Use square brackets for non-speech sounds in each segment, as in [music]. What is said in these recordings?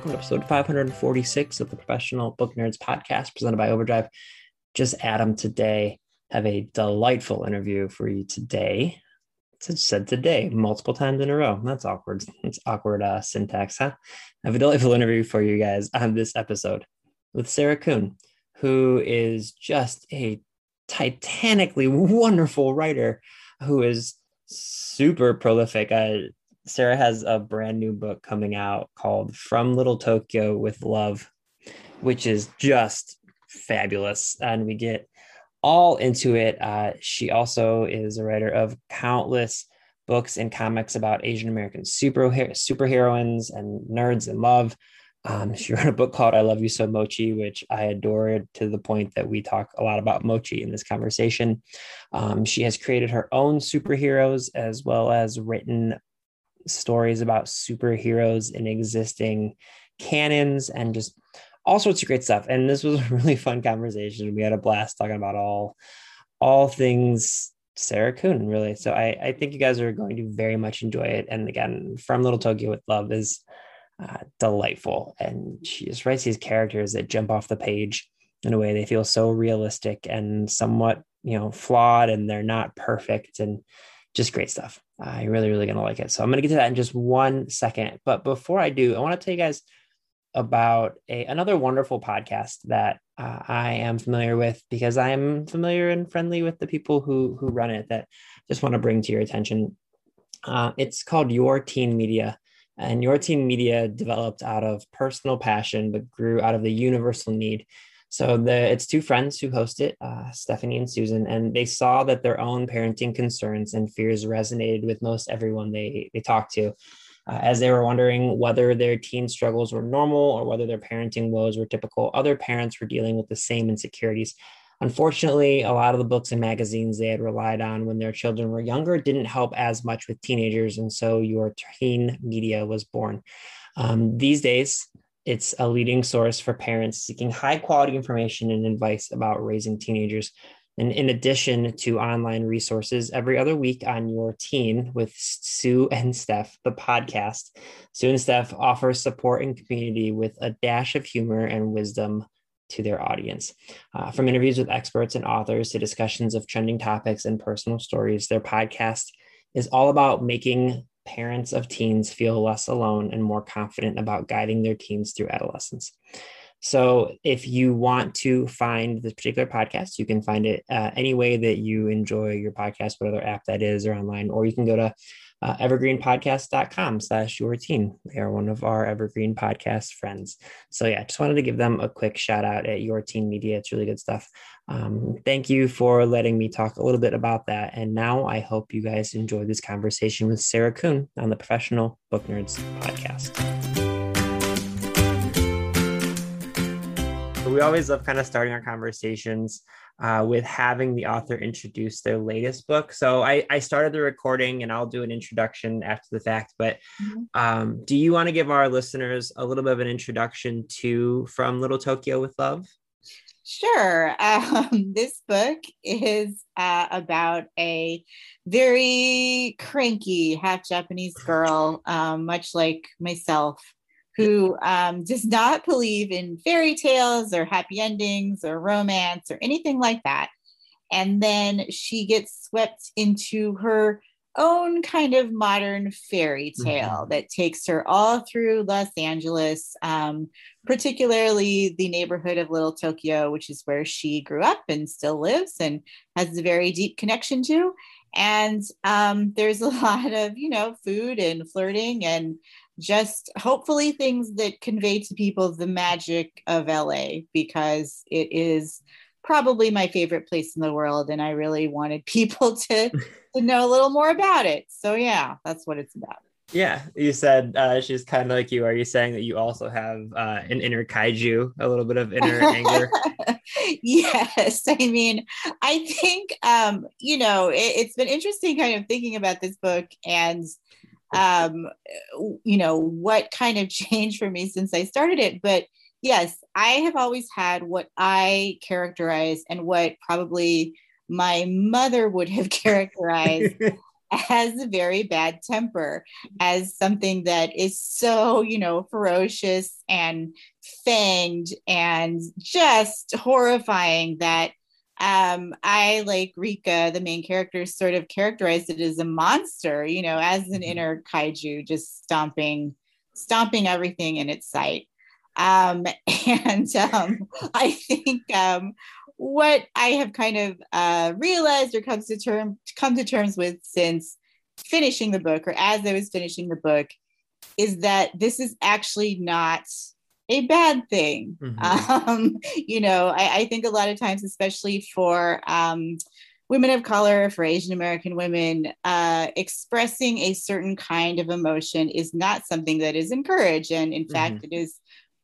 welcome to episode 546 of the Professional Book Nerds podcast presented by Overdrive. Just Adam today. Have a delightful interview for you today. It said today multiple times in a row. That's awkward. It's awkward uh, syntax, huh? I have a delightful interview for you guys on this episode with Sarah Kuhn, who is just a titanically wonderful writer who is super prolific. Uh, Sarah has a brand new book coming out called From Little Tokyo with Love, which is just fabulous. And we get all into it. Uh, she also is a writer of countless books and comics about Asian American super superheroines and nerds and love. Um, [laughs] she wrote a book called I Love You So Mochi, which I adored to the point that we talk a lot about mochi in this conversation. Um, she has created her own superheroes as well as written stories about superheroes in existing canons and just all sorts of great stuff. And this was [laughs] a really fun conversation. We had a blast talking about all all things Sarah Kuhn, really. So I, I think you guys are going to very much enjoy it. And again, From Little Tokyo with Love is uh, delightful. And she just writes these characters that jump off the page in a way they feel so realistic and somewhat, you know, flawed and they're not perfect and just great stuff. I really, really gonna like it. So I'm gonna get to that in just one second. But before I do, I want to tell you guys about a another wonderful podcast that uh, I am familiar with because I am familiar and friendly with the people who who run it. That just want to bring to your attention. Uh, it's called Your Teen Media, and Your Teen Media developed out of personal passion, but grew out of the universal need so the it's two friends who host it, uh, Stephanie and Susan, and they saw that their own parenting concerns and fears resonated with most everyone they they talked to, uh, as they were wondering whether their teen struggles were normal or whether their parenting woes were typical. Other parents were dealing with the same insecurities. Unfortunately, a lot of the books and magazines they had relied on when their children were younger didn't help as much with teenagers, and so your teen media was born. Um, these days, it's a leading source for parents seeking high quality information and advice about raising teenagers. And in addition to online resources, every other week on Your Teen with Sue and Steph, the podcast, Sue and Steph offer support and community with a dash of humor and wisdom to their audience. Uh, from interviews with experts and authors to discussions of trending topics and personal stories, their podcast is all about making parents of teens feel less alone and more confident about guiding their teens through adolescence. So, if you want to find this particular podcast, you can find it uh, any way that you enjoy your podcast, whatever app that is, or online, or you can go to uh, evergreenpodcast.com slash your teen. They are one of our evergreen podcast friends. So yeah, just wanted to give them a quick shout out at your teen media. It's really good stuff. Um, thank you for letting me talk a little bit about that. And now I hope you guys enjoy this conversation with Sarah Kuhn on the Professional Book Nerds podcast. We always love kind of starting our conversations uh, with having the author introduce their latest book. So I, I started the recording and I'll do an introduction after the fact. But mm-hmm. um, do you want to give our listeners a little bit of an introduction to From Little Tokyo with Love? Sure. [laughs] Um, this book is uh, about a very cranky half Japanese girl, um, much like myself, who um, does not believe in fairy tales or happy endings or romance or anything like that. And then she gets swept into her own kind of modern fairy mm-hmm. tale mm-hmm. that takes her all through Los Angeles, um, particularly the neighborhood of Little Tokyo, which is where she grew up and still lives and has a very deep connection to. And um, there's a [laughs] lot of, you know, food and flirting and just hopefully things that convey to people the magic of LA because it is probably my favorite place in the world and I really wanted [laughs] people to to know a little more about it. So yeah, that's what it's about. Yeah, you said uh, she's kind of like you. Are you saying that you also have uh, an inner kaiju, a little bit of inner anger? [laughs] yes, I mean, I think um, you know it, has been interesting, kind of thinking about this book and um, you know what kind of [laughs] changed for me since I started it. But yes, I have always had what I characterize and what probably my mother would have [laughs] characterized as a very bad temper, as something that is so, you know, ferocious and fanged and just horrifying that um, I, like Rika, the main character, sort of characterized it as a monster, you know, as an mm-hmm. inner kaiju, just stomping, stomping everything in its sight. Um, [laughs] and um, I think um, what I have kind of uh, realized or comes to term come to terms with since finishing the book, or as I was finishing the book, is that this is actually not a bad thing. Mm-hmm. Um, you know, I, I, think a lot of times, especially for um, women of color, for Asian American women, uh, expressing a certain kind of emotion is not something that is encouraged, and in mm-hmm. fact, it is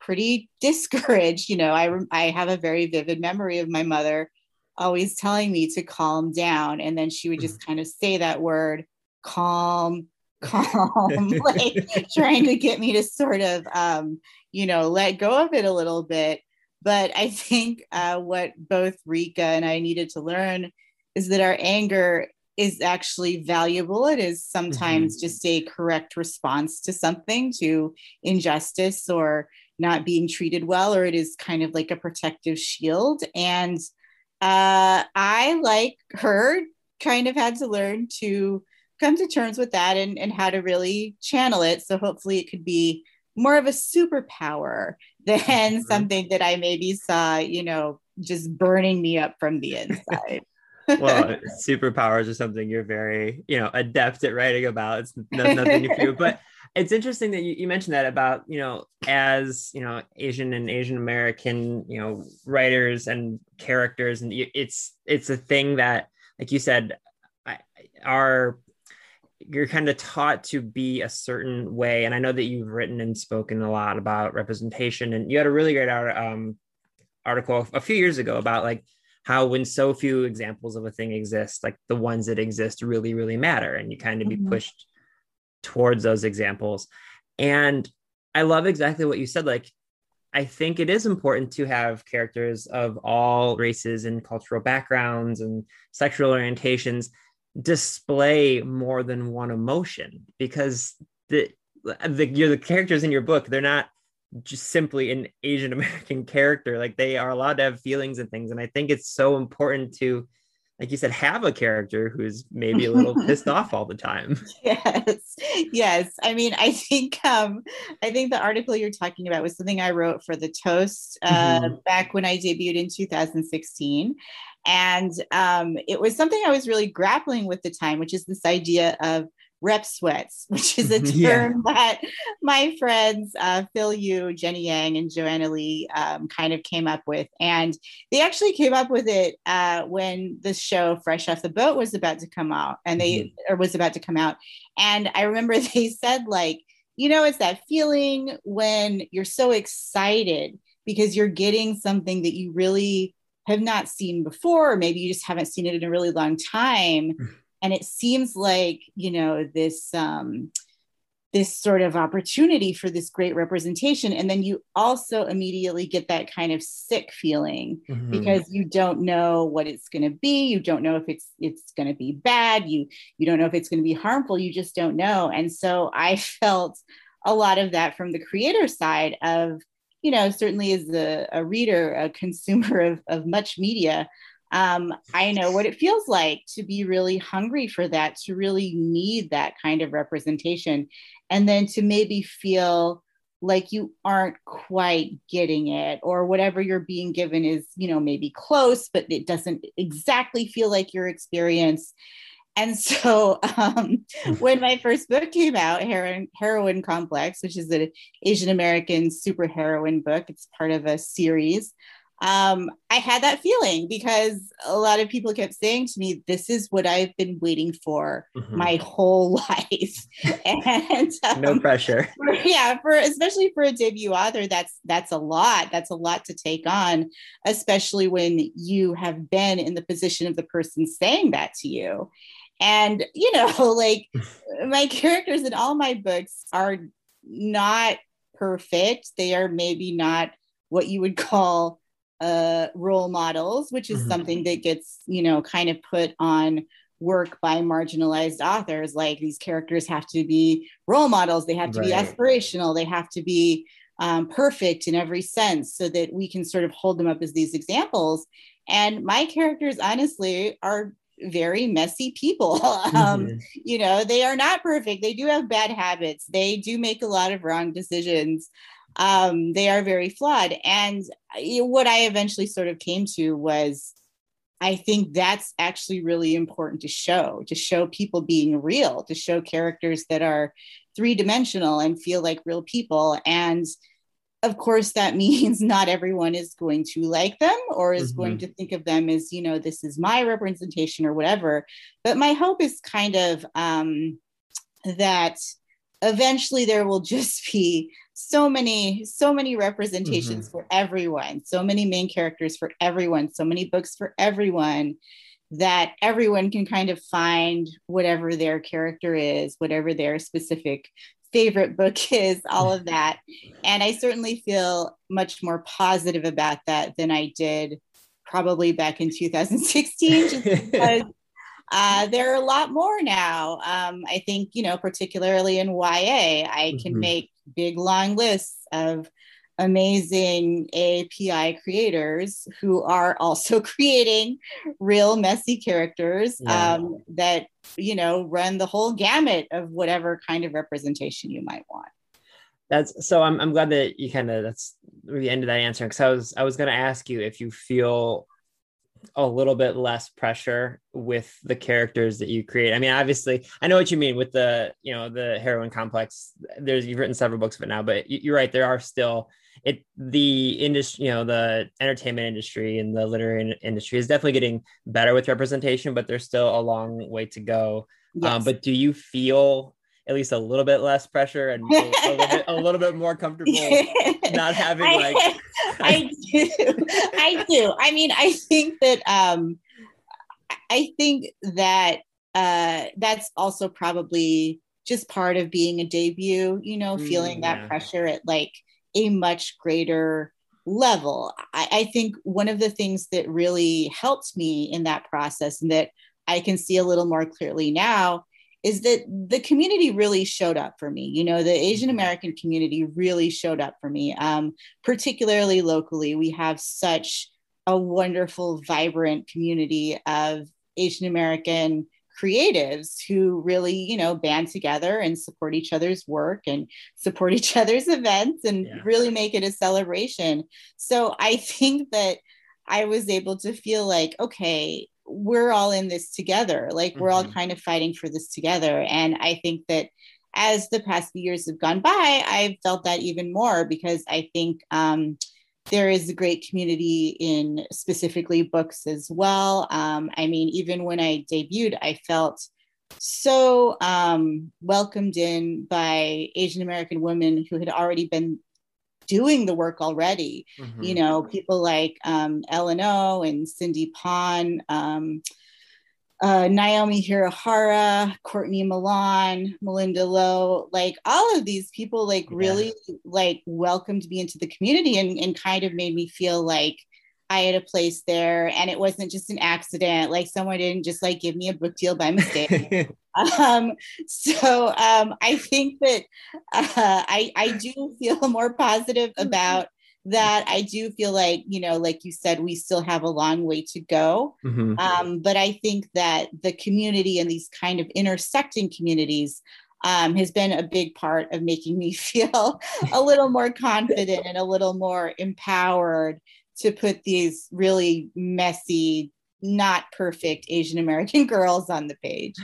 pretty discouraged. You know, I, I have a very vivid memory of my mother always telling me to calm down. And then she would just mm. kind of say that word, calm, [laughs] calm, [laughs] like trying to get me to sort of, um, you know, let go of it a little bit. But I think uh, what both Rika and I needed to learn is that our anger is actually valuable. It is sometimes mm-hmm. just a correct response to something, to injustice or not being treated well, or it is kind of like a protective shield. And uh, I, like her, kind of had to learn to come to terms with that and, and how to really channel it. So hopefully it could be more of a superpower [laughs] than mm-hmm. something that I maybe saw, you know, just burning me up from the inside. [laughs] well, superpowers are something you're very, you know, adept at writing about. It's nothing new for you. But it's interesting that you, you mentioned that about you know as you know asian and asian american you know writers and characters and it's it's a thing that like you said are you're kind of taught to be a certain way and i know that you've written and spoken a lot about representation and you had a really great um, article a few years ago about like how when so few examples of a thing exist like the ones that exist really really matter and you kind of be mm-hmm. pushed towards those examples. And I love exactly what you said. Like, I think it is important to have characters of all races and cultural backgrounds and sexual orientations display more than one emotion because the, the you're the characters in your book they're not just simply an Asian American [laughs] character like they are allowed to have feelings and things and I think it's so important to like you said, have a character who's maybe a little [laughs] pissed off all the time. Yes, yes. I mean, I think um, I think the article you're talking about was something I wrote for the Toast uh, mm-hmm. back when I debuted in 2016, and um, it was something I was really grappling with the time, which is this idea of rep sweats, [laughs] which is a [laughs] term yeah. that my friends uh, Phil Yu, Jenny Yang, and Joanna Lee um, kind of came up with. And they actually came up with it uh, when the show Fresh Off the Boat was about to come out, and they mm-hmm. or was about to come out. And I remember [laughs] they said like, you know, it's that feeling when you're so excited because you're getting something that you really have not seen before, or maybe you just haven't seen it in a really long time. And it seems like you know this um, this sort of opportunity for this great representation. And then you also immediately get that kind of sick feeling mm-hmm. because you don't know what it's going to be. You don't know if it's it's going to be bad. You you don't know if it's going to be harmful. You just don't know. And so i [laughs] felt a lot of that from the creator side of you know certainly as a, a reader a consumer of, of much media um, I know what it feels like to be really hungry for that, to really need that kind of representation, and then to maybe feel like you aren't quite getting it or whatever you're being given is you know maybe close but it doesn't exactly feel like your experience. And [laughs] so um, when my first book came out, Heroine, Heroine Complex, which is an Asian American superheroine book, it's part of a series um, I had that feeling because a lot of people kept saying to me, "This is what I've been waiting for mm-hmm. my [laughs] whole life." [laughs] and um, no pressure. [laughs] For, yeah, for especially for a debut author, that's that's a lot. That's a lot to take on, especially when you have been in the position of the person saying that to you. And you know, like my characters in all my books are not perfect. They are maybe not what you would call uh, role models, which is mm-hmm. something that gets, you know, kind of put on work by marginalized authors. Like these characters have to be role models, they have to right. be aspirational, they have to be um, perfect in every sense so that we can sort of hold them up as these examples. And my characters, honestly, are very messy people. [laughs] um, mm-hmm. You know, they are not perfect. They do have bad habits. They do make a lot of wrong decisions um, they are very flawed. And what I eventually sort of came to was I think that's actually really important to show, to show people being real, to show characters that are three dimensional and feel like real people. And of course, that [laughs] means not everyone is going to like them or is mm-hmm. going to think of them as, you know, this is my representation or whatever. But my hope is kind of um, that eventually there will [laughs] just be so many so many representations mm-hmm. for everyone so many main characters for everyone so many books for everyone that everyone can kind of find whatever their character is whatever their specific favorite book [laughs] is all of that and i certainly feel much more positive about that than i did probably back in 2016 just because [laughs] uh, there are a lot more now. Um, I think, you know, particularly in YA, I can mm-hmm. make big long lists of amazing AAPI creators who are also [laughs] creating real messy characters yeah. um, that, you know, run the whole gamut of whatever kind of representation you might want. That's so I'm, I'm glad that you kind of that's the end of that answer because I was I was going to ask you if you feel a little bit less pressure with the characters that you create. I mean, obviously, I know what you mean with the, you know, the heroine complex. There's you've written several books of it now, but you're right. There are still it the industry, you know, the entertainment industry and the literary industry is definitely getting better with representation, but there's still a long way to go. Um, yes. Um, but do you feel at least a little bit less pressure and a, a, little, bit, a [laughs] little bit more comfortable not having like I, [laughs] I do I do I mean I think that um I think that uh that's also probably just part of being a debut you know feeling mm, that yeah. pressure at like a much greater level I, I think one of the things that really helped me in that process and that I can see a little more clearly now is that the community really showed up for me. You know, the Asian mm-hmm. American community really showed up for me, um, particularly locally. We have such a wonderful, vibrant community of Asian American creatives who really, you know, band together and support each other's work and support [laughs] each other's events and yeah. really make it a celebration. So I think that I was able to feel like, okay, we're all in this together. Like we're mm-hmm. all kind of fighting for this together. And I think that as the past few years have gone by, I've felt that even more because I think um, there is a great community in specifically books as well. Um, I mean, even when I debuted, I felt so um, welcomed in by Asian American women who had already been doing the work already. Mm-hmm. You know, people like um, Ellen O and Cindy Pon, um, uh, Naomi Hirahara, Courtney Milan, Malinda Lo, like all of these people, like yeah. really like welcomed me into the community and, and kind of made me feel like I had a place there and it wasn't just an accident. Like someone didn't just like give me a book deal by mistake. [laughs] um, so um, I think that uh, I, I do feel [laughs] more positive mm-hmm. about that. I do feel like, you know, like you said, we still have a long way to go. Mm-hmm. Um, but I think that the community and these kind of intersecting communities um, has been a big part of making me [laughs] feel a little more confident and a little more empowered to put these really messy not perfect Asian American [laughs] girls on the page.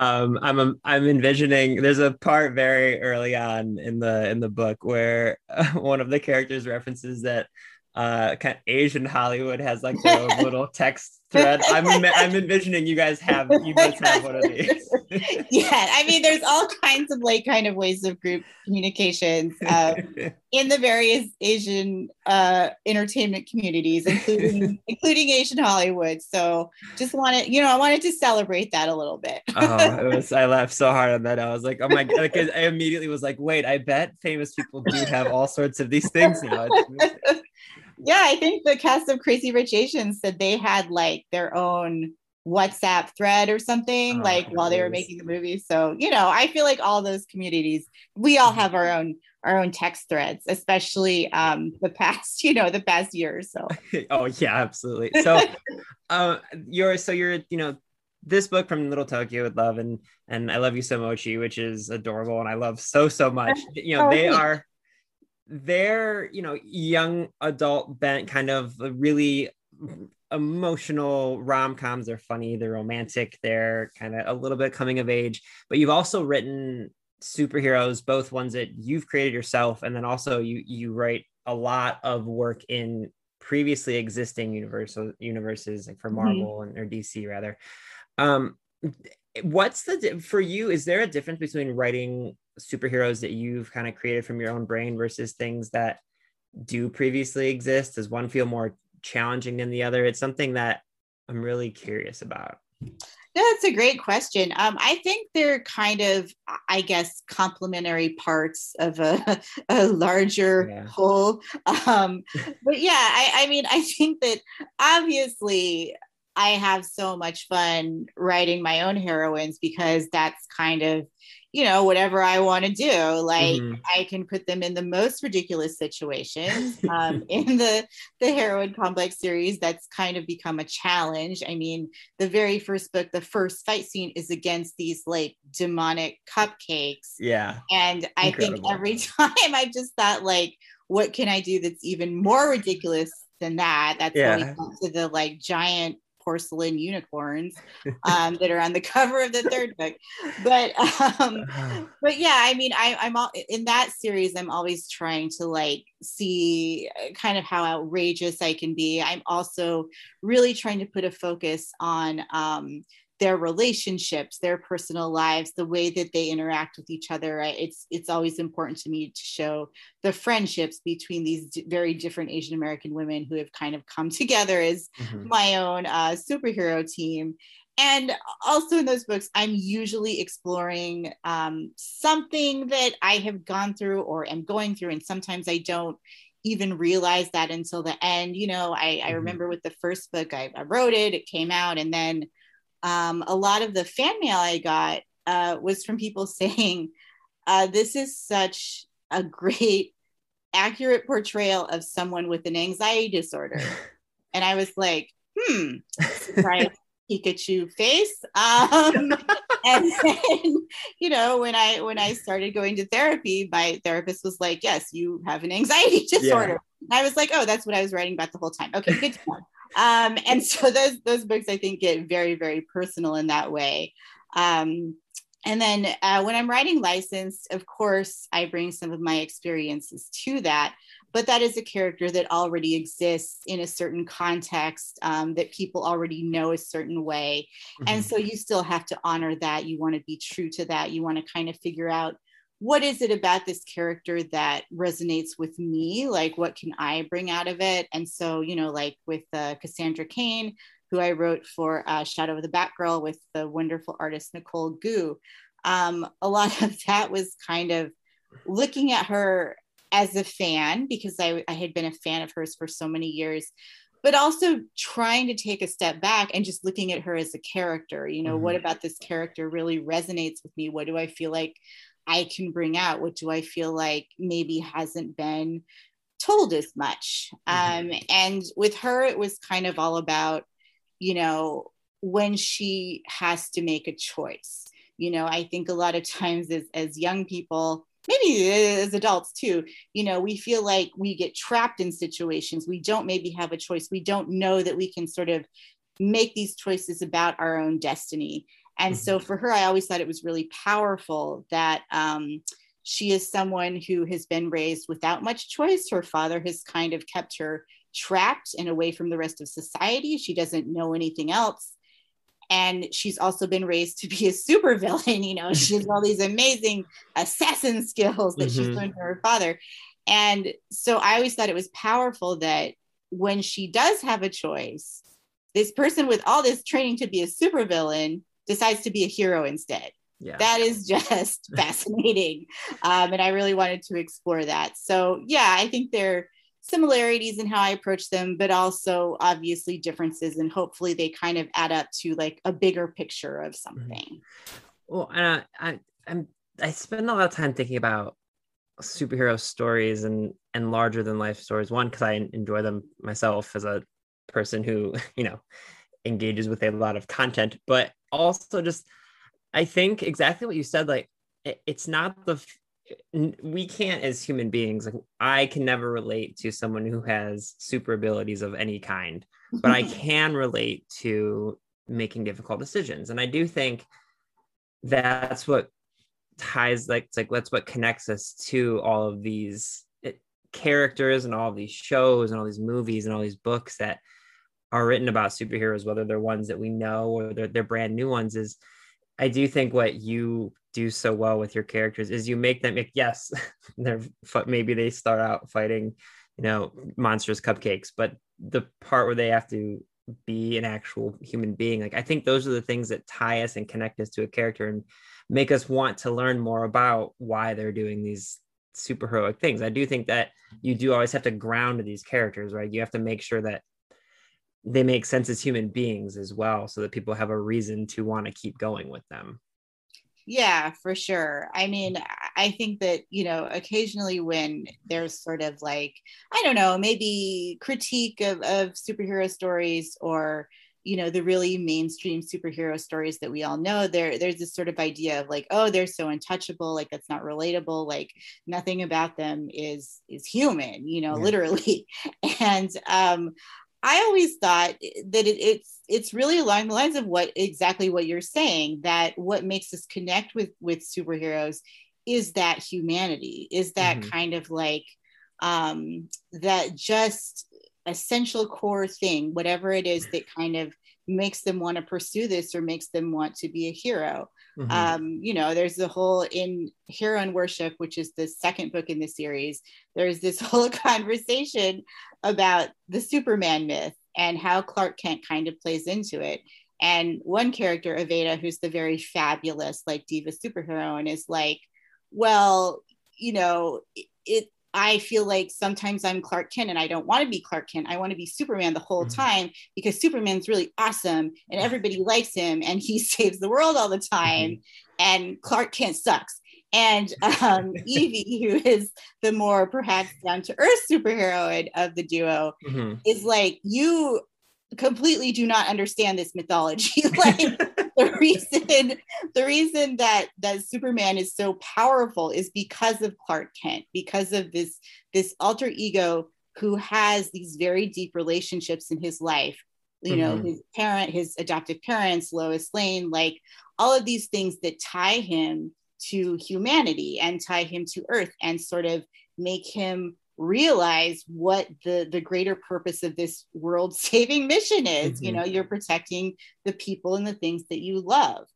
Um, I'm I'm envisioning. There's a part very early on in the in the book where [laughs] one of the characters references that uh kind of Asian Hollywood has like their own little text thread. I'm I'm envisioning you guys have you guys have one of these. [laughs] yeah, I mean, there's all kinds of like kind of ways of group communications uh, [laughs] in the various Asian uh, entertainment communities, including [laughs] including Asian Hollywood. So just wanted, you know, I wanted to celebrate that a little bit. oh, it was I laughed so hard on that. I was like, oh my god, I immediately was like, wait, I bet famous people do have all sorts of these things now. Yeah, I think the cast of Crazy Rich Asians said they had like their own WhatsApp thread or something oh, like while they were making the movie. So, you know, I feel like all those communities, we all have our own our own text threads, especially um the past, [laughs] you know, the past year or so. [laughs] oh yeah, absolutely. So [laughs] uh you're so you're, you know, this book from Little Tokyo with Love and and I Love You So Mochi, which is adorable and I love so so much. You know, oh, they are they're, you know, young adult bent kind of really emotional rom-coms they're funny they're romantic they're kind of a little bit coming of age but you've also written superheroes both ones that you've created yourself and then also you you write a lot of work in previously existing universal universes like for mm-hmm. marvel mm-hmm. and or dc rather um what's the for you is there a difference between writing superheroes that you've kind of created from your own brain versus things that do previously exist does one feel more challenging than the other? It's something that I'm really curious about. No, that's a great question. Um, I think they're kind of, I guess, complementary parts of a, [laughs] a larger yeah. whole. Um, but yeah, I, I mean, I think that obviously I have so much fun writing my own heroines because that's kind of you know whatever i want to do like mm-hmm. i can put them in the most ridiculous situations um, [laughs] in the the heroine complex series that's kind of become a challenge i mean the very first book the first fight scene is against these like demonic cupcakes yeah and i Incredible. think every [laughs] time i just thought like what can i do that's even more ridiculous than that that's yeah. going to the like giant porcelain unicorns [laughs] um, that are on the cover of the third book. But um, but yeah, I mean, I, I'm all in that series. I'm always trying to like see uh, kind of how outrageous I can be. I'm also really trying to put a focus on um, their relationships their personal lives the way that they interact with each other it's it's always important to me to show the friendships between these d- very different asian american women who have kind of come [laughs] together as mm-hmm. my own uh, superhero team and also in those books i'm usually exploring um, something that i have gone through or am going through and sometimes i don't even realize that until the end you know i, I mm-hmm. remember with the first book I, I wrote it it came out and then um, a lot of the fan mail I got uh, was from people [laughs] saying, uh, This is such a great, accurate portrayal of someone with an anxiety disorder. [laughs] and I was like, Hmm, right. [laughs] Pikachu face. Um, and then, you know, when I when I started going to therapy, my therapist was like, "Yes, you have an anxiety disorder." Yeah. I was like, "Oh, that's what I was writing about the whole time." Okay, good to know um, and so those those books I think get very very personal in that way. Um, and then uh, when I'm writing licensed, of course, I bring some of my experiences to that. But that is a character that already exists in a certain context um, that people already know a certain way. Mm-hmm. And so you still have to honor that. You want to be true to that. You want to kind of figure out what is it about this character that resonates with me? Like what can i bring out of it? And so you know like with uh, cassandra cain who i wrote for uh, shadow of the batgirl with the wonderful artist nicole goux um, a lot of [laughs] that was kind of looking at her as a fan because I, I had been a fan of hers for so many years but also trying to take a step back and just looking at her as a character you know mm-hmm. what about this character really resonates with me? What do i feel like I can bring out? What do I feel like maybe hasn't been told as much? Mm-hmm. Um, and with her, it was kind of all about, you know, when she has to make a choice. You know, I think a lot of times as, as young people, maybe as adults too, you know, we feel like we get trapped in situations. We don't maybe have a choice. We don't know that we can sort of make these choices about our own destiny. And mm-hmm. so for her, I always thought it was really powerful that um, she is someone who has been raised without much choice. Her father has kind of kept her trapped and away from the rest of society. She doesn't know anything else. And she's also been raised to be a supervillain. [laughs] You know, she has all these amazing assassin skills that mm-hmm. she's learned from her father. And so I always thought it was powerful that when she does have a choice, this person with all this training to be a supervillain decides to be a hero instead. Yeah. That is just [laughs] fascinating. Um, and I really wanted to explore that. So, yeah, I think there are similarities in how I approach them, but also obviously differences. And hopefully they kind of add up to like a bigger picture of mm-hmm. something. Well, uh, I, I'm, I spend a lot of time thinking about superhero stories and and larger than life stories one because i enjoy them myself as a person who [laughs] you know engages with a lot of content but also just i think exactly what you said like it, it's not the we can't as human beings like i can never relate to someone who has super abilities of any kind but i [laughs] can relate to making difficult decisions. And i do think that's what ties like it's like that's what connects us to all of these eh, characters and all these shows and all these movies and all these books that are written about superheroes whether they're ones that we know or they're, they're brand new ones is i do think what you do so well with your characters is you make them yes [laughs] they're maybe they start out fighting you know monstrous cupcakes but the part where they have to be an actual human being like i think those are the things that tie us and connect us to a character and make us want to learn more about why they're doing these super heroic things. I do think that you do always have to ground these characters, right? You have to make sure that they make sense as human beings as well, so that people have a reason to want to keep going with them. Yeah, for sure. I mean, I think that, you know, occasionally when there's sort of like, I don't know, maybe critique of, of superhero stories or you know the really mainstream superhero stories that we all know there there's this sort of idea of like oh they're so untouchable like that's not relatable like nothing about them is is human you know yeah. literally [laughs] and um i always thought that it, it's it's really along the lines of what exactly what you're saying that what makes us connect with with superheroes is that humanity is that mm-hmm. kind of like um that just essential core thing, whatever it is that kind of makes them want to pursue this or makes them want to be a hero. Mm-hmm. Um, you know, there's the whole in Hero Worship, which is the second book in the series, there's this [laughs] whole conversation about the Superman myth and how Clark Kent kind of plays into it. And one character, Aveda, who's the very fabulous, like diva superhero, and is like, well, you know, it I feel like sometimes I'm Clark Kent and I don't want to be Clark Kent. I want to be Superman the whole mm-hmm. time because Superman's really awesome and everybody likes him and he [laughs] saves the world all the time. Mm-hmm. And Clark Kent sucks. And [laughs] um, Evie, who is the more perhaps down to earth superhero of the duo, mm-hmm. is like, you completely do not understand this mythology. [laughs] like, the [laughs] reason the reason that that Superman is so powerful is because of Clark Kent, because of this this alter ego who has these very deep relationships in his life. You know, mm-hmm. his parent, his adoptive parents, Lois Lane, like all of these things that tie him to humanity and tie him to Earth and sort of make him realize what the the greater purpose of this world [laughs] saving mission is mm-hmm. you know you're protecting the people and the things that you love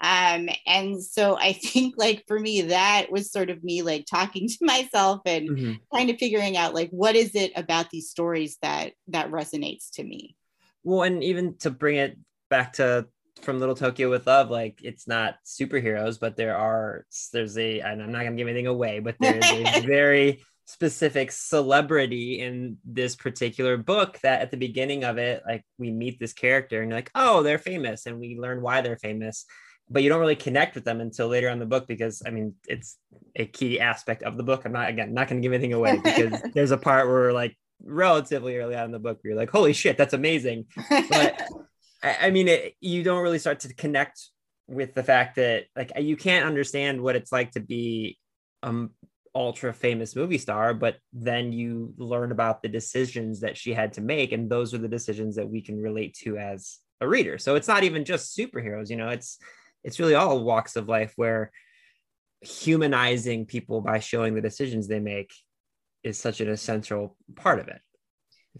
um and so i [laughs] think like for me that was sort of me like talking to myself and mm-hmm. kind of figuring out like what is it about these stories that that resonates to me well and even to bring it back to from little tokyo with love like it's not superheroes but there are there's a and i'm not gonna give anything away but there's a [laughs] very specific celebrity in this particular book that at the beginning of it like we meet this character and you're like oh they're famous and we learn why they're famous. But you don't really connect with them until later on the book because i mean it's a key aspect of the book. I'm not again not going to give anything away because [laughs] there's a part where like relatively early on in the book where you're like holy shit that's amazing. But [laughs] I, mean it, you don't really start to connect with the fact that like you can't understand what it's like to be um ultra famous movie star, but then you learn about the decisions that she had to make. And those are the decisions that we can relate to as a reader. So it's not even just superheroes, you know, it's it's really all walks of life where humanizing people by showing the decisions they make is such an essential part of it.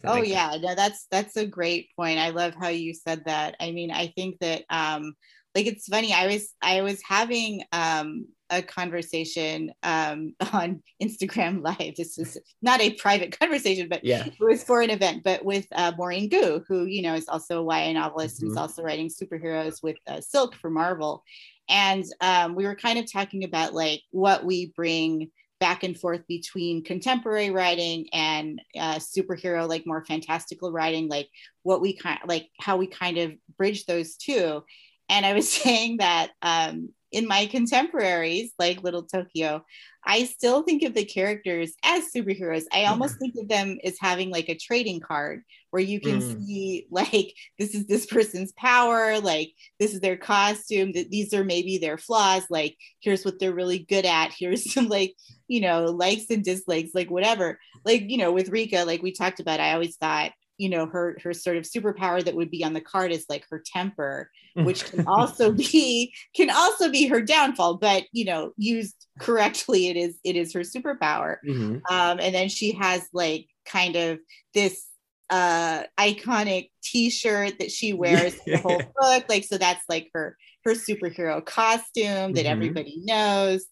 Oh yeah, no, that's that's a great point. I love how you said that. I mean, I think that um like it's funny. I was I was having um a conversation um [laughs] on Instagram Live. This is not a private [laughs] conversation, but yeah, it was for an event. But with uh, Maurene Goo, who you know is also a YA novelist mm-hmm. who's also writing superheroes with uh, Silk for Marvel, and um, we were kind of talking about like what we bring back and forth between contemporary writing and uh, superhero like more fantastical writing like what we kind like how we kind of bridge those two and i was [laughs] saying that um, in my contemporaries like little tokyo I still think of the characters as superheroes. I almost think of them as having like a trading card where you can mm. see like this is this person's power, like this is their costume, that these are maybe their flaws, like here's what they're really good at, [laughs] here's some like, you know, likes and dislikes, like whatever. Like, you know, with Rika, like we talked about, I always thought you know her her sort of superpower that would be on the card is like her temper which can also be can also be her downfall but you know used correctly it is it is her superpower mm-hmm. um, and then she has like kind of this uh iconic t-shirt that she wears the whole [laughs] book like so that's like her her superhero costume that mm-hmm. everybody knows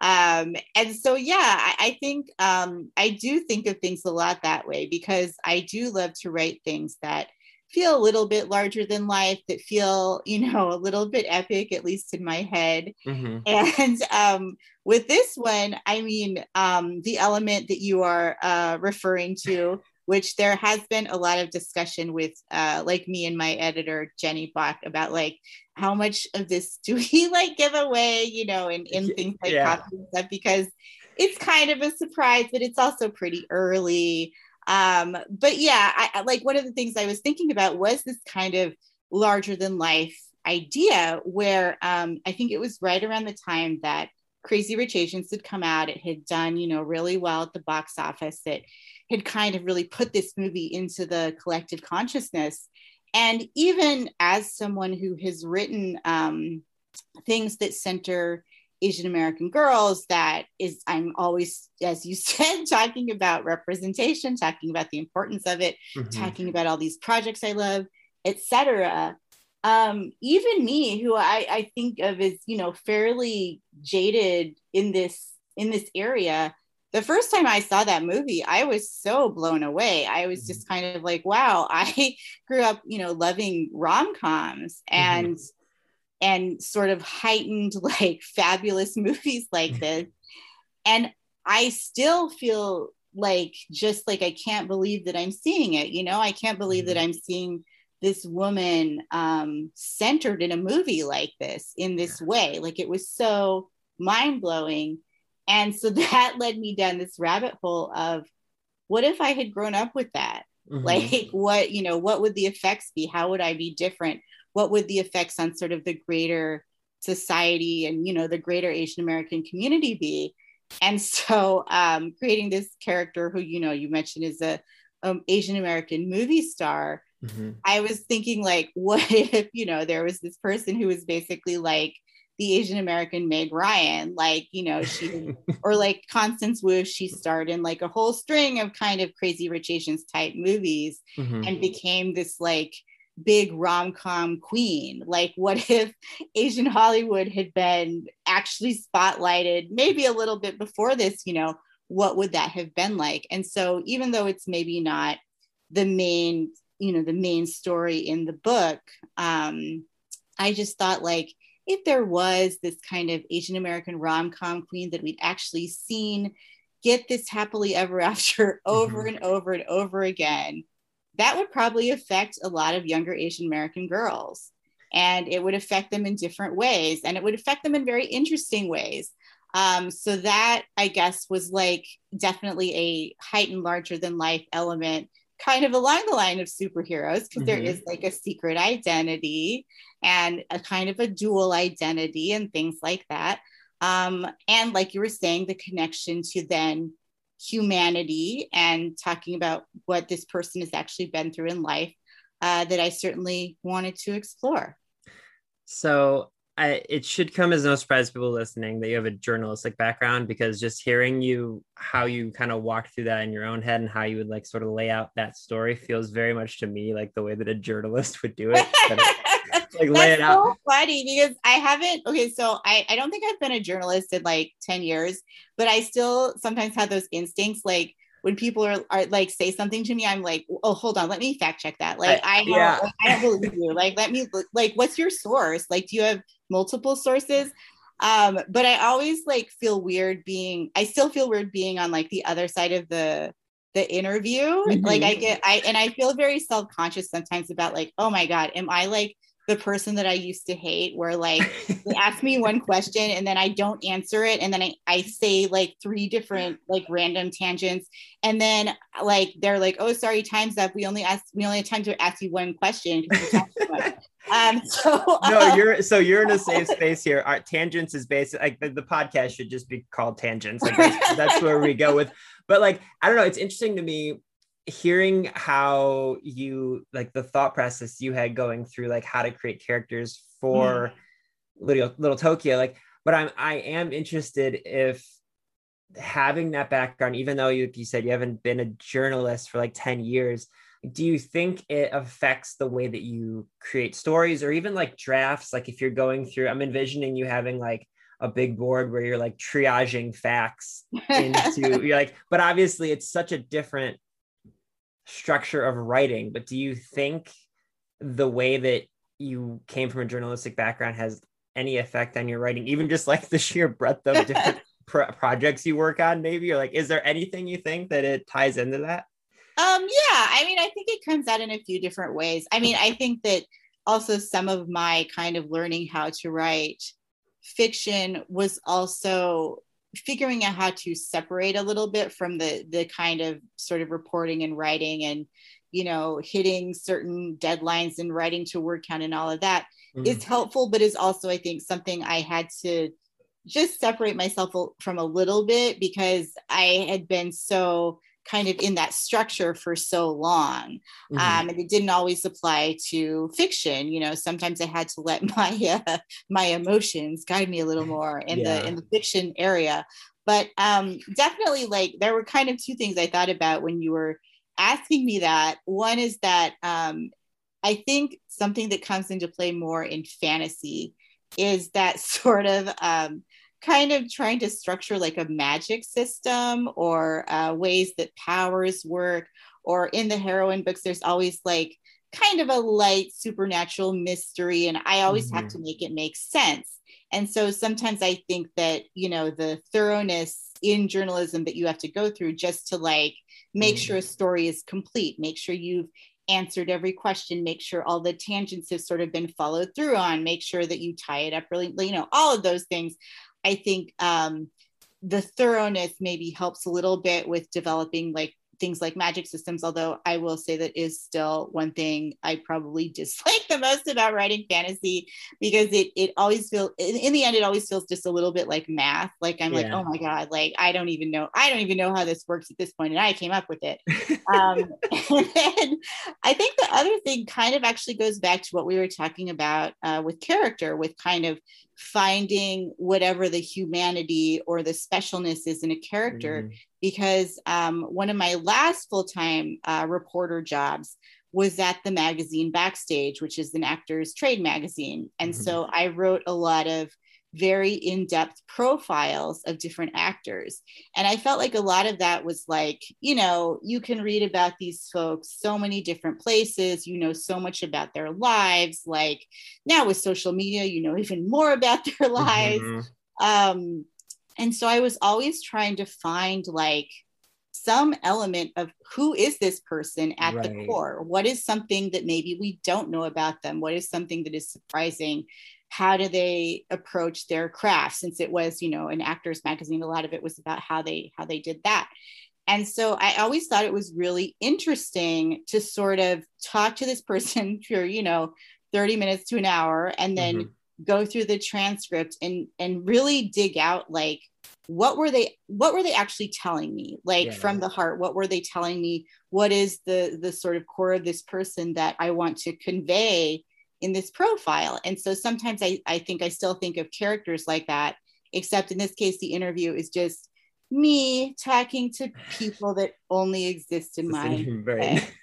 um and so yeah I, I, think um i do think of things a lot that way because i do love to write things that feel a little bit larger than life that feel you know a little bit epic at least in my head mm-hmm. [laughs] and um with this one i mean um the element that you are uh referring to which there has been a lot of discussion with uh, like me and my editor jenny bach about like how much of this [laughs] do we like give away you know in, in things like yeah. coffee and stuff because it's kind of a surprise but it's also pretty early. Um but yeah I, like one of the things i was thinking about was this kind of larger than life idea where um i think it was right around the time that crazy rich asians had come out. It had done you know really well at the box office. It had kind of really put this movie into the collective consciousness. And even as someone who has written um, things that center Asian American girls, that is, I'm always, as you [laughs] said, talking about representation, talking about the importance of it, mm-hmm. talking about all these projects I love, etc. Um, even me, who I, I think of as you know fairly jaded in this in this area, the first time I saw that movie, I was so blown away. I was just mm-hmm. kind of like, wow, [laughs] I grew up, you know, loving rom-coms and mm-hmm. and sort of heightened [laughs] like fabulous movies like this. And I still feel like just like I can't believe that I'm seeing it, you know, I can't believe that mm-hmm. I'm seeing this woman um centered in a movie like this in this way. Like it was so mind-blowing and so [laughs] that led me down this rabbit hole of what if I had grown up with that? Mm-hmm. Like, what, you know, what would the effects be? How would I be different? What would the effects on sort of the greater society and, you know, the greater Asian American community be? And [laughs] so, um, creating this character who, you know, you mentioned is a um, Asian American movie star. Mm-hmm. I was thinking, like, [laughs] what if, you know, there was this person who was basically like, the Asian American Meg Ryan, like, you know, she, [laughs] or like Constance Wu, she starred in like a whole string of kind of crazy rich Asians type movies mm-hmm. and became this like big rom com queen. Like, what [laughs] if Asian Hollywood had been actually spotlighted maybe a little bit before this, you know, what would that have been like? And so, even though it's maybe not the main, you know, the main story in the book, um, I just thought like, if there was this kind of Asian American rom com queen that we'd actually seen get this happily ever after [laughs] over mm-hmm. and over and over again, that would probably affect a lot of younger Asian American girls. And it would affect them in different ways, and it would affect them in very interesting ways. Um, so that I guess was like definitely a heightened larger than life element kind of along the line of superheroes because mm-hmm. like a secret identity and a kind of a dual identity and things like that. Um, and like you were saying, the connection to then humanity and talking about what this person has actually been through in life. uh, that I certainly wanted to explore. So I, it should come as no surprise to people listening that you have a journalistic background because just hearing you how you kind of walk through that in your own head and how you would like sort of lay out that story feels very much to me like the way that a journalist [laughs] would do it. [laughs] like lay it out. so funny because I haven't okay, so I, I don't think I've been a journalist in like 10 years, but I still sometimes have those instincts like when people are, are like say something to me, I'm like, oh, hold on, let me fact check that. Like, I, I don't, yeah. like, I don't believe you. Like, let me like, what's your source? Like, do you have multiple sources? Um, but I always like feel weird being. I still feel weird being on like the other side of the the interview. Mm-hmm. Like, I get, I and I feel very self conscious sometimes about like, oh my god, am I like the person that I used to hate, where like [laughs] they ask me one question and then I don't answer it, and then I, I say like three different like random tangents, and then like they're like, "Oh, sorry, time's up. We only asked we only have time to ask you one question." [laughs] um, so no, you're so you're in a safe [laughs] space here. Our tangents is basically like the, the podcast should just be called tangents. Like that's, that's where we go with. But like I don't know, it's interesting to me hearing how you like the thought process you had going through like how to create characters for mm. little little Tokyo like but I'm I am interested if having that background even though you, you said you haven't been a journalist for like 10 years do you think it affects the way that you create stories or even like drafts like if you're going through I'm envisioning you having like a big board where you're like triaging facts [laughs] into you're like but obviously it's such a different structure of writing, but do you think the way that you came from a journalistic background has any effect on your writing, even just like the sheer breadth of different [laughs] pro- projects you work on, maybe? Or like, is there anything you think that it ties into that? Um, yeah, I mean, I think it comes out in a few different ways. I mean, I think that also some of my kind of learning how to write fiction was also figuring out how to separate a little bit from the the kind of sort of reporting and writing and you know hitting certain deadlines and writing to word count and all of that mm. is helpful but is also i think something i had to just separate myself from a little bit because i had been so kind of in that structure for so long mm-hmm. um, and it didn't always apply to fiction you know sometimes i had to let [laughs] my uh, my emotions guide me a little more in yeah. the in the fiction area but um, definitely like there were kind of two things i thought about when you were asking me that one is that um, i think something that comes into play more in fantasy is that [laughs] sort of um, kind of trying to structure like a magic system or uh, ways that powers work. Or in the heroine books, there's always like kind of a light supernatural mystery, and I always mm-hmm. have to make it make sense. And so sometimes I think that, you know, the thoroughness in journalism that you have to go through just to like make mm-hmm. sure a story is complete, make sure you've answered every question, make sure all the tangents have sort of been followed through on, make sure that you tie it up really, you know, all of those things. I think um, the thoroughness maybe helps a little bit with developing like things like magic systems although i will say that is still one thing i probably [laughs] dislike the most about writing fantasy because it it always feels in, in the end it always feels just a little bit like math like i'm yeah. like oh my god like i don't even know i don't even know how this works at this point and i came up with it [laughs] um, [laughs] and then i think the other thing kind of actually goes back to what we were talking about uh, with character with kind of finding whatever the humanity or the specialness is in a character mm-hmm. Because um, one of my last full-time uh, reporter jobs was at the magazine backstage which is an actor's trade magazine. And mm-hmm. so i wrote a lot of very in-depth profiles of different actors. And i felt like a lot of that was like you know you can read about these folks so many different places. You know so much about their lives. Like now with social media you know even more about their [laughs] lives. Mm-hmm. um and so i was always trying to find like some element of who is this person at right. the core? What is something that maybe we don't know about them? What is something that is surprising? How do they approach their craft? Since it was you know an actors magazine a lot of it was about how they how they did that. And so i always thought it was really interesting to sort of talk to this [laughs] person for you know 30 minutes to an hour and then mm-hmm. Go through the transcript and and really dig out like what were they what were they actually telling me? Like yeah. from the heart what were they telling me? What is the the sort of core of this person that i want to convey in this profile? And so sometimes i i think i still think of characters like that except in this case the interview is just me talking to people that only exist in my [laughs] brain [laughs]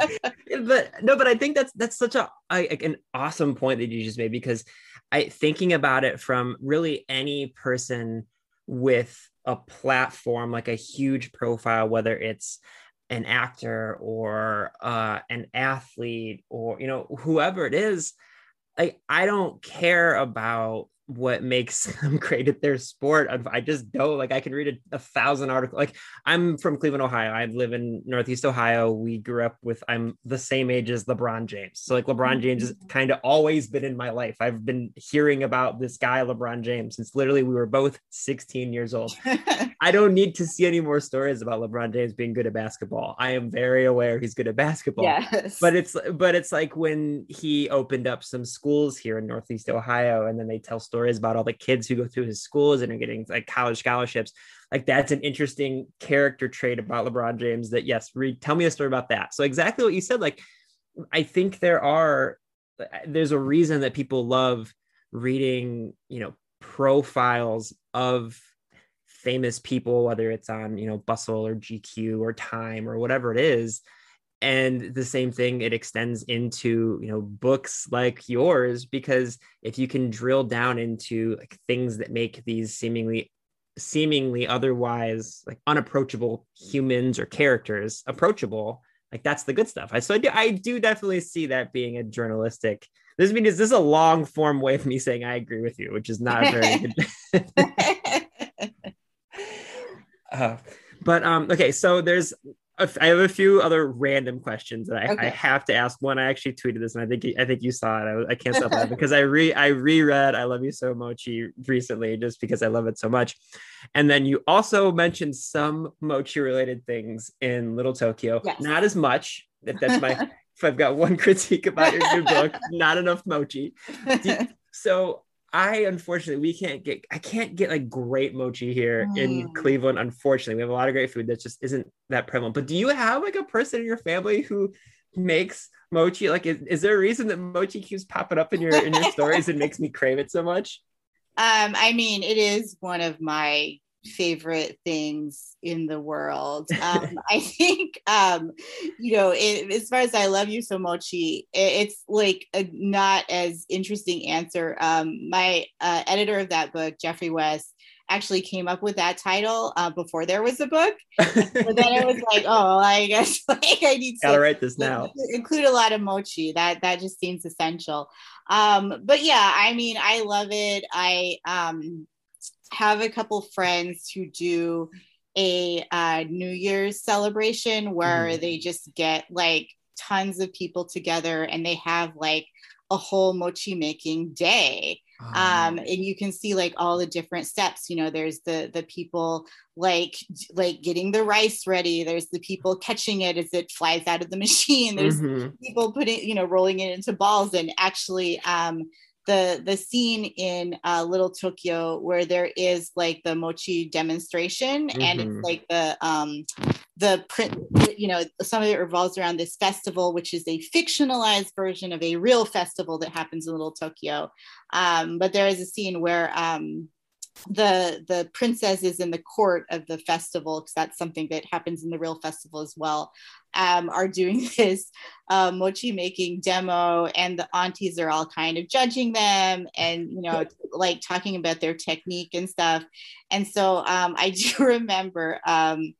[laughs] but no but i think that's that's such a, a an awesome point that you just made because I thinking about it from really any person with a platform like a huge profile, whether it's an actor or uh, an athlete or you know whoever it is, I I don't care about what makes [laughs] them great at their sport. I just don't like I can read a, a, thousand articles. Like I'm from Cleveland, Ohio. I live in Northeast Ohio. We grew up with I'm the same age as LeBron James. So like LeBron James has mm-hmm. kind of always been in my life. I've been hearing about this guy, LeBron James, since literally we were both 16 years old. [laughs] I don't need to see any more stories about LeBron James being good at basketball. I am very aware he's good at basketball. Yes. But it's but it's like when he opened up some schools here in Northeast Ohio and then they tell stories stories about all the kids who go through his schools and are getting like college scholarships. Like that's an interesting character trait about LeBron James that yes, read tell me a story about that. So exactly what you said, like I think there are there's a reason that people love reading, you know, profiles of famous people, whether it's on, you know, Bustle or GQ or Time or whatever it is and the same thing it extends into you know books like yours because if you can drill down into like things that make these seemingly seemingly otherwise like unapproachable humans or characters approachable like that's the good stuff. I so i do, I do definitely see that being a journalistic this means this is a long form way of me saying i agree with you which is not very [laughs] good. [laughs] Uh, but um okay so there's I have a few other random questions that I, okay. I, have to ask. One, I actually tweeted this, and I think I think you saw it. I, I can't stop laughing [laughs] because I re I reread "I Love You So Mochi" recently, just because I love it so much. And then you also mentioned some mochi related things in Little Tokyo. Yes. Not as much. If that's my [laughs] if I've got one [laughs] critique about your new book, not enough mochi. so I unfortunately we can't get I can't get like great mochi here mm. in Cleveland. Unfortunately, we have a lot of great food that just isn't that prevalent. But do you have like a person in your family who makes mochi? Like, is, is there a reason that mochi keeps popping up in your in your [laughs] stories and makes me crave it so much? Um, I mean, it is one of my favorite things in the world. [laughs] Um, I think, um, you know, it, as far as I Love You So Mochi, it, it's like a not as interesting answer. Um, my uh, editor of that book, Jeffrey West, actually came up with that title uh, before there was a book. [laughs] but then it was like, oh, I guess [laughs] like I need to Gotta write this now. Include a lot of mochi. That that just seems essential. Um, but yeah, I mean, I love it. I um have a couple friends who do a uh, New Year's celebration where mm. they just get like tons of people together and they have like a whole mochi making day. Um, and you can see like all the different steps. You know, there's the the people like like getting the rice ready. There's the people catching it as it flies out of the [laughs] machine. There's mm-hmm. people putting you know rolling it into balls and actually um, the the scene in uh, Little Tokyo where there is like the mochi demonstration, mm-hmm. and it's mm-hmm. like the um, the print. You know, some of it revolves around this festival, which is a fictionalized version of a real festival that happens in Little Tokyo. Um, but there is a scene where um, the the princess is in the court of the festival because that's something that happens in the real festival as well um, are doing [laughs] this uh, mochi making demo and the aunties are all kind of judging them and you know like talking about their technique and stuff. And so um, i [laughs] do remember um,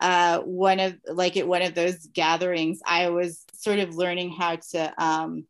uh, one of like at one of those gatherings i was sort of learning how to um,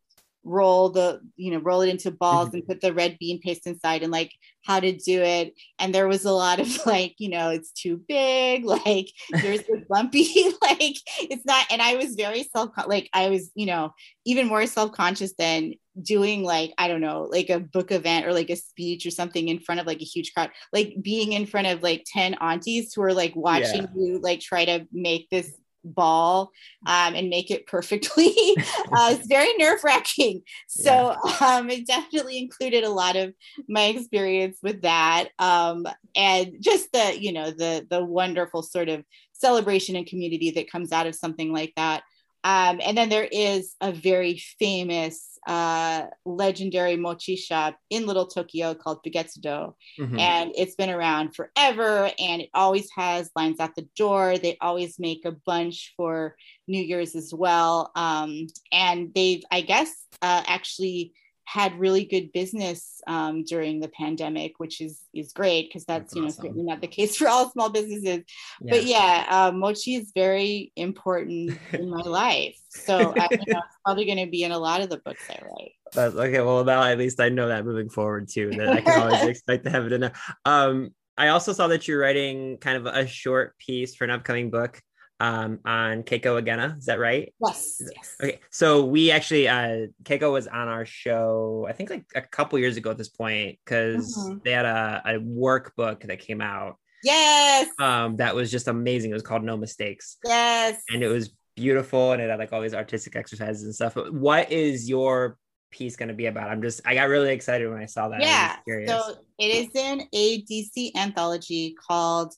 roll the you know roll it into balls mm-hmm. and put the red bean paste inside and like how to do it and there was a lot of [laughs] like you know it's too big [laughs] like there's the bumpy [laughs] like it's not and i was very self like i was you know even more self-conscious than doing like i don't know like a book event or like a speech or something in front of like a huge crowd like being in front of like 10 aunties who are like watching yeah. you like try to make this ball um, and make it perfectly. [laughs] uh, it's very nerve wracking. So yeah. um, it definitely included a lot of my experience with that, um, and just the you know the the wonderful sort of celebration and community that comes out of something like that. Um, and then there is a very famous, uh, legendary mochi shop in Little Tokyo called Fugetsudo. Mm-hmm. And it's been around forever and it always has lines at the door. They always make a bunch for New Year's as well. Um, and they've, I guess, uh, actually had really good business um, during the pandemic, which is is great because that's, that's, you know certainly not the case for all small businesses. Yeah. But yeah, uh, mochi is very important in my [laughs] life, so I, you know, it's probably going to be in a lot of the books I write. That's okay. Well, now at least I know that moving forward too. That I can always [laughs] expect to have it in there. Um, I also saw that you're writing kind of a short piece for an upcoming book um, on Keiko Agena. Is that right? Yes. yes. Okay. So we actually, uh, Keiko was on our show, I think like a couple years ago at this point, because mm-hmm. they had a, a workbook that came out. Yes. Um, that was just amazing. It was called No Mistakes. Yes. And it was beautiful and it had like all these artistic exercises and stuff. But what is your piece going to be about? I'm just, I got really excited when I saw that. Yeah. So it is in a DC anthology called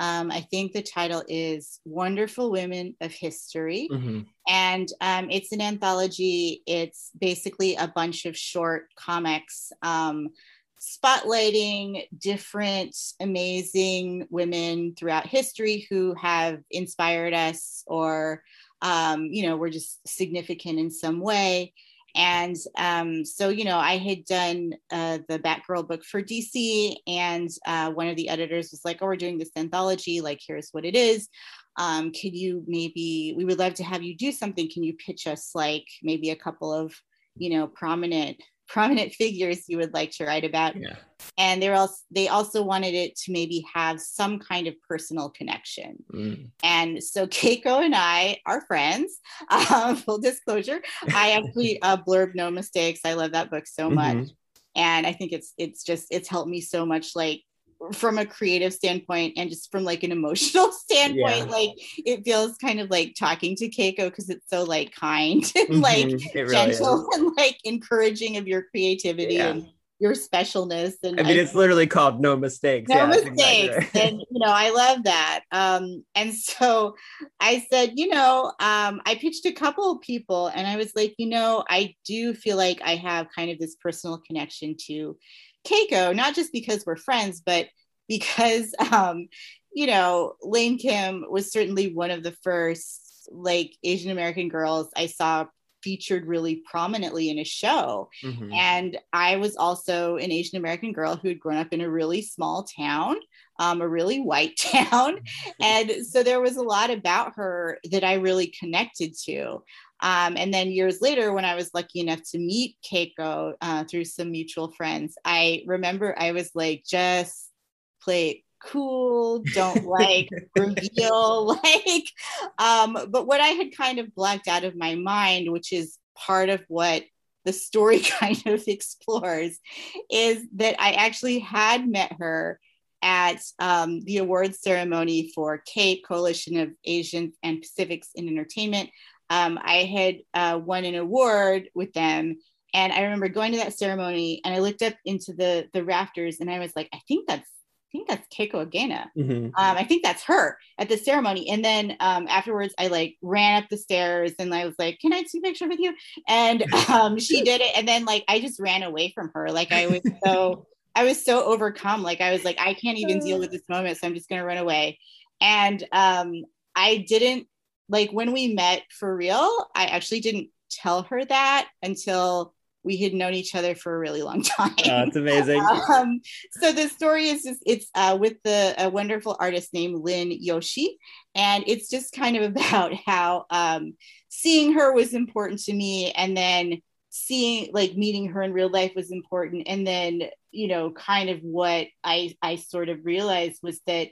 um, I think the title is Wonderful Women of History. Mm-hmm. And um, it's an anthology. It's basically a bunch of short comics um, spotlighting different amazing women throughout history who have inspired us or, um, you know, were just significant in some way. And um, so, you know, I had done uh, the Batgirl book for DC, and uh, one of the editors was like, Oh, we're doing this anthology. Like, here's what it is. Um, could you maybe, we would love to have you do something. Can you pitch us, like, maybe a couple of, you know, prominent prominent [laughs] figures you would like to write about yeah. and they're also they also wanted it to maybe have some kind of personal connection mm. and so [laughs] keiko and i are friends um, [laughs] full disclosure i actually uh, blurb no mistakes i love that book so mm-hmm. much and i think it's it's just it's helped me so much like from a creative standpoint and just from like an emotional [laughs] standpoint yeah. like it feels kind of like talking to keiko because it's so like kind [laughs] and mm-hmm. like really gentle is. and like encouraging of your creativity yeah. and your specialness and i mean I, it's literally called no mistakes no yeah, mistakes exactly right. and you know i love that um and [laughs] so i said you know um i pitched a couple of people and i was like you know i do feel like i have kind of this personal connection to Keiko, not just because we're friends, but because, [laughs] um, you know, Lane Kim was certainly one of the first like Asian American girls I saw featured really prominently in a show. Mm-hmm. And I was also an Asian American girl who had grown up in a really small town, um, a really white [laughs] town. [laughs] and so there was a lot about her that I really connected to. Um, and then years later, when I was lucky enough to meet Keiko uh, through some mutual friends, I remember I was like, just play cool, don't like [laughs] reveal, [laughs] like. Um, but what I had kind of blacked out of my mind, which is part of what the story [laughs] kind of explores, is that I actually had met her at um, the awards ceremony for CAPE, Coalition of Asians and Pacifics in Entertainment um, I had uh, won an award with them. And I remember going to that ceremony and I looked up into the the rafters and I was like, I think that's I think that's Keiko Agena. Mm-hmm. Um, I think that's her at the ceremony. And then um, afterwards, I like ran up the stairs and I was like, "Can I take a picture with you?" And [laughs] um, she did it. And then like I just ran away from her. Like I was so I was so overcome. Like I was like, I can't even deal with [laughs] this moment, so I'm just gonna run away. And um, I didn't like when we met for real, I actually didn't tell her that until we had known each other for a really long [laughs] time. Oh, that's amazing. um, so the story is just it's uh, with the a wonderful artist named Lynne Yoshii, and it's just kind of [laughs] about how um, seeing her was important to me, and then seeing like meeting her in real life was important, and then you know kind of what I I sort of realized was that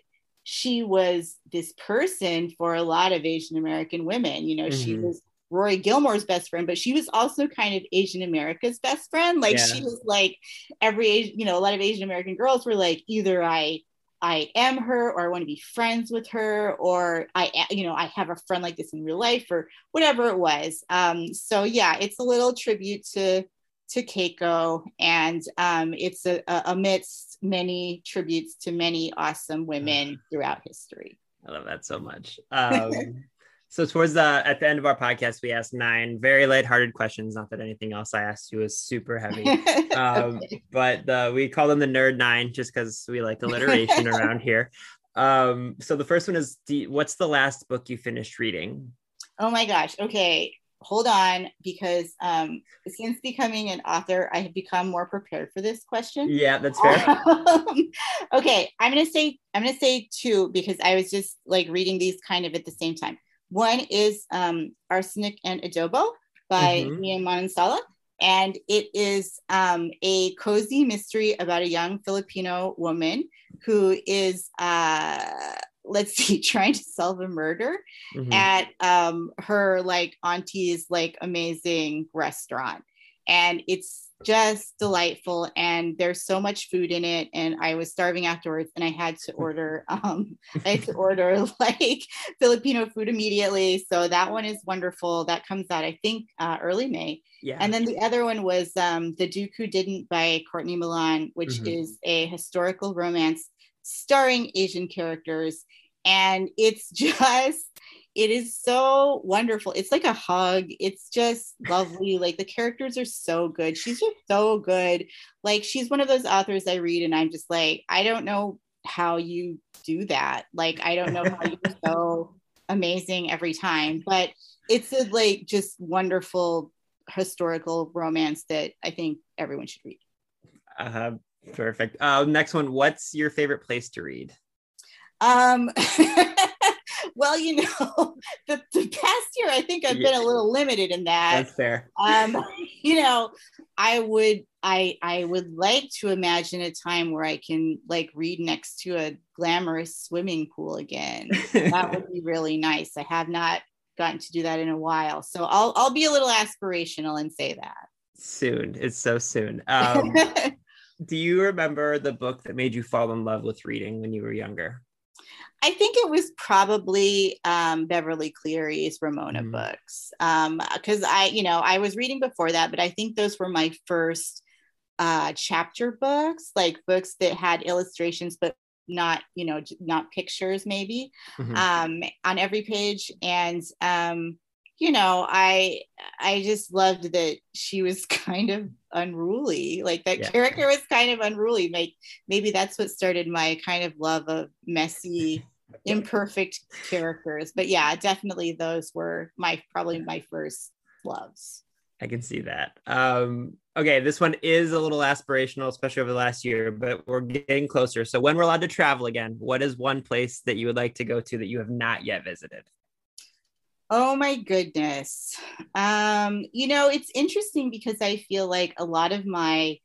she was this person for a lot of Asian American women. You know, mm-hmm. she was Rory Gilmore's best friend, but she was also kind of Asian America's best friend. Like yeah. she was like every, you know, a lot of Asian American girls were like, either I I am her or I want to be friends with her or I you know I have a friend like this in real life or whatever it was. Um, so yeah, it's a little tribute to to Keiko and um, it's a, a, amidst many tributes to many awesome women throughout history. I love that so much. Um, [laughs] so towards the at the end of our podcast, we asked nine very lighthearted questions. Not that anything else I asked you was super heavy, [laughs] um, okay. but uh, we call them the nerd nine just because we like alliteration [laughs] around here. Um, so the first one is, what's the last book you finished reading? Oh my gosh. Okay hold on because um, since becoming an author i have become more prepared for this question yeah that's fair um, [laughs] okay i'm gonna say i'm gonna say two because i was just like reading these kind of at the same time one is um, arsenic and adobo by mm-hmm. Mia Manansala. And it is um, a cozy mystery about a young Filipino woman who is uh, let's see, [laughs] trying to solve a murder mm-hmm. at um, her like auntie's like amazing restaurant. And it's just delightful and there's so much food in it and i was starving afterwards and i had to [laughs] order um i had to order [laughs] like filipino food immediately so that one is wonderful that comes out i think uh, early may yeah and then the other one was um the duke who didn't by courtney milan which mm-hmm. is a historical romance starring asian characters. And it's [laughs] just it is so wonderful. It's like a hug. It's just lovely. Like the characters are so good. She's just so good. Like she's one of those authors i read and i'm just like i don't know how you do that. Like i don't know how you're [laughs] so amazing every time. But it's a like just wonderful historical romance that i think everyone should read. Uh, perfect uh, next one what's your favorite place to read um, [laughs] well, you know, [laughs] the, the past year, I think I've yeah. been a little limited in that. That's fair. Um, [laughs] you know, I would, I, I would like to imagine a time where I can like read next to a glamorous swimming pool again. that would be really nice. I have not gotten to do that in a while, so I'll, I'll be a little aspirational and say that soon. It's so soon. Um, do you remember the book that made you fall in love with reading when you were younger? I think it was probably um, Beverly Cleary's Ramona mm. books because um, I, you know, I was reading before that, but I think those were my first uh, chapter books, like books that had illustrations, but not, you know, not pictures, maybe mm-hmm. um, on every page. And um, you know, I I just loved that she was [laughs] kind of unruly. Like that yeah. character was kind of unruly. Like maybe that's what started my kind of love of messy, [laughs] imperfect characters. But yeah, definitely those were my probably my first loves. I can see that. Um, okay, this one is a little aspirational, especially over the last year, but we're getting closer. So, when we're allowed to travel again, what is one place that you would like to go to that you have not yet visited? Oh my goodness. Um, you know, it's interesting because I feel like a lot of my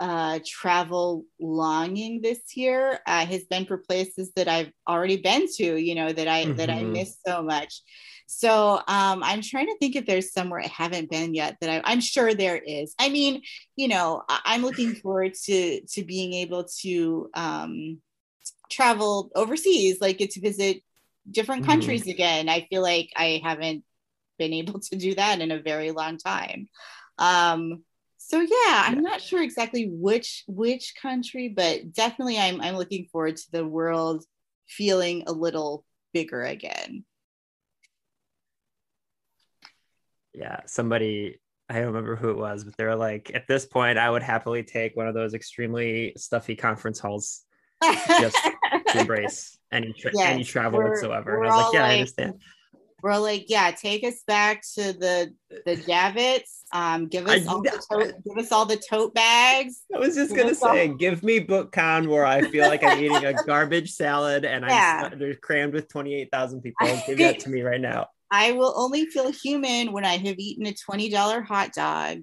uh, travel longing this year uh, has been for places that I've already been to, you know, that I mm-hmm. that I mm-hmm. miss so much. So um, I'm trying to think if there's somewhere I haven't been yet that I, am sure there is. I mean, you know, I, am looking forward to to being able to um, travel overseas, like get to visit different mm-hmm. countries mm-hmm. again. I feel like I haven't been able to do that in a very long time. Um, so yeah, I'm not sure exactly which which country, but definitely I'm I'm looking forward to the world feeling a little bigger again. Yeah, somebody I don't remember who it was, but they're like, at this point, I would happily take one of those extremely stuffy conference halls [laughs] just to [laughs] embrace any tra- yes, any travel whatsoever. And I was like, yeah, like, I understand. We're like, yeah, take us back to the the Javits. Um, give us I, all the tote, give us all the tote bags. I was just give gonna say, all- give me BookCon where I feel like I'm eating a [laughs] garbage salad and yeah. I'm they're crammed with twenty eight thousand people. Give that [laughs] to me right now. I will only feel human when I have eaten a twenty dollar hot dog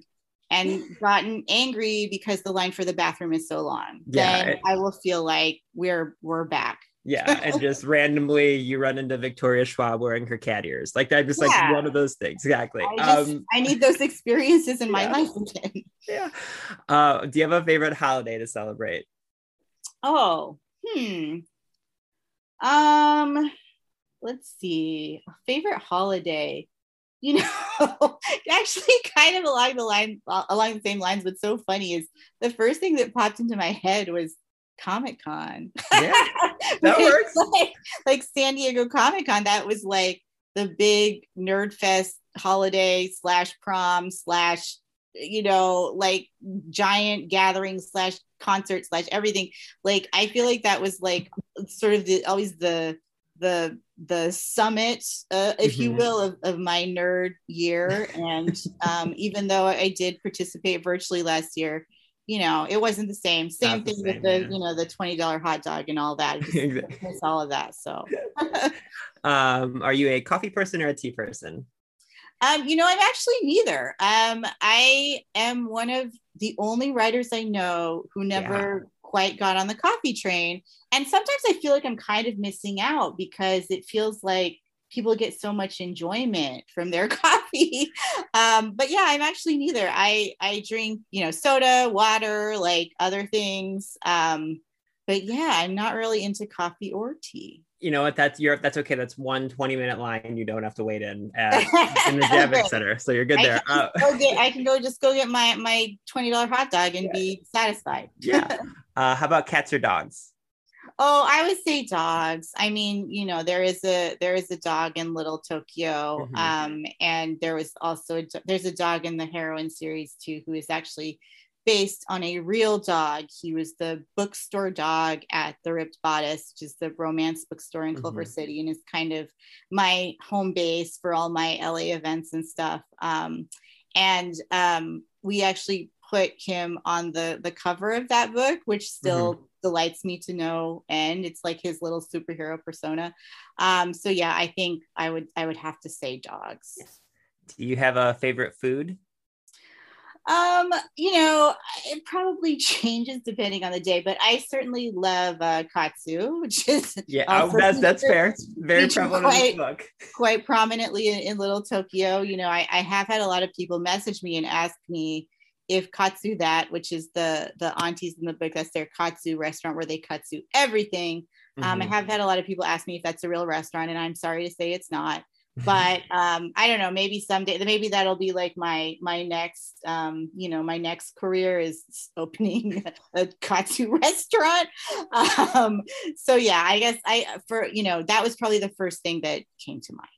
and gotten angry because the line for the bathroom is so long. Yeah, then I will feel like we're we're back yeah, [laughs] and just randomly you run into Victoria Schwab wearing her cat ears. Like that, just yeah. like one of those things. Exactly. I, just, um, I need those experiences in my life again. [laughs] Yeah. Uh, do you have a favorite holiday to celebrate? Oh, hmm. Um, let's see. Favorite holiday. You know, [laughs] actually, kind of along the line, along the same lines, but so funny is the first thing that popped into my head was Comic Con. Yeah, [laughs] that works. like, like San Diego Comic Con. That was like the big nerd fest holiday slash prom slash you know like giant gathering slash concert slash everything like i feel like that was like sort of the always the the the summit uh, if mm-hmm. you will of, of my nerd year and [laughs] um, even though i did participate virtually last year you know it wasn't the same same Not thing same, with the yeah. you know the $20 hot dog and all that exactly. [laughs] all of that so [laughs] um, are you a coffee person or a tea person um, you know, I'm actually neither. Um, I am one of the only writers I know who never. Quite got on the coffee train. And sometimes I feel like I'm kind of missing out because it feels like people get so much enjoyment from their [laughs] coffee. Um, but yeah, I'm actually neither. I I drink, you know, soda, water, like other things. Um, but yeah, I'm not really into coffee or tea you know what? That's your that's okay. That's one 20 minute line you don't have to wait in at, [laughs] in the Javits Center. So you're good I there. Can uh, get, I can go just go get my my $20 hot dog and yeah. be satisfied. yeah. [laughs] Uh, how about cats or dogs? Oh, I would say dogs. I mean, you know, there is a there is a dog in Little Tokyo, mm-hmm. um, and there was also a, there's a dog in the Heroine series too, who is actually based on a real dog. He was the bookstore dog at the Ripped Bodice, which is the romance bookstore in Culver mm-hmm. City, and is kind of my home base for all my LA events and stuff. Um, and um, we actually put him on the the cover of that book, which still mm-hmm. delights me to no end. It's like his little superhero persona. Um, so yeah, I think I would I would have to say dogs. Do you have a favorite food? Um, you know, it probably [laughs] changes depending on the day, but I certainly love uh, katsu, which is yeah, oh, that's that's fair. It's [laughs] very prevalent quite, in book. Quite prominently in, in, Little Tokyo. You know, I, I have had a lot of people message me and ask me if katsu that, which is the the aunties in the book, that's their katsu restaurant where they katsu everything. Mm-hmm. Um, I mm-hmm. have had a lot of people ask me if that's a real restaurant, and I'm sorry to say it's not but um, I don't know. Maybe someday, maybe that'll be like my my next, um, you know, my next career is opening [laughs] a katsu [laughs] restaurant. Um, so yeah, I guess I for you know that was probably the first thing that came to mind.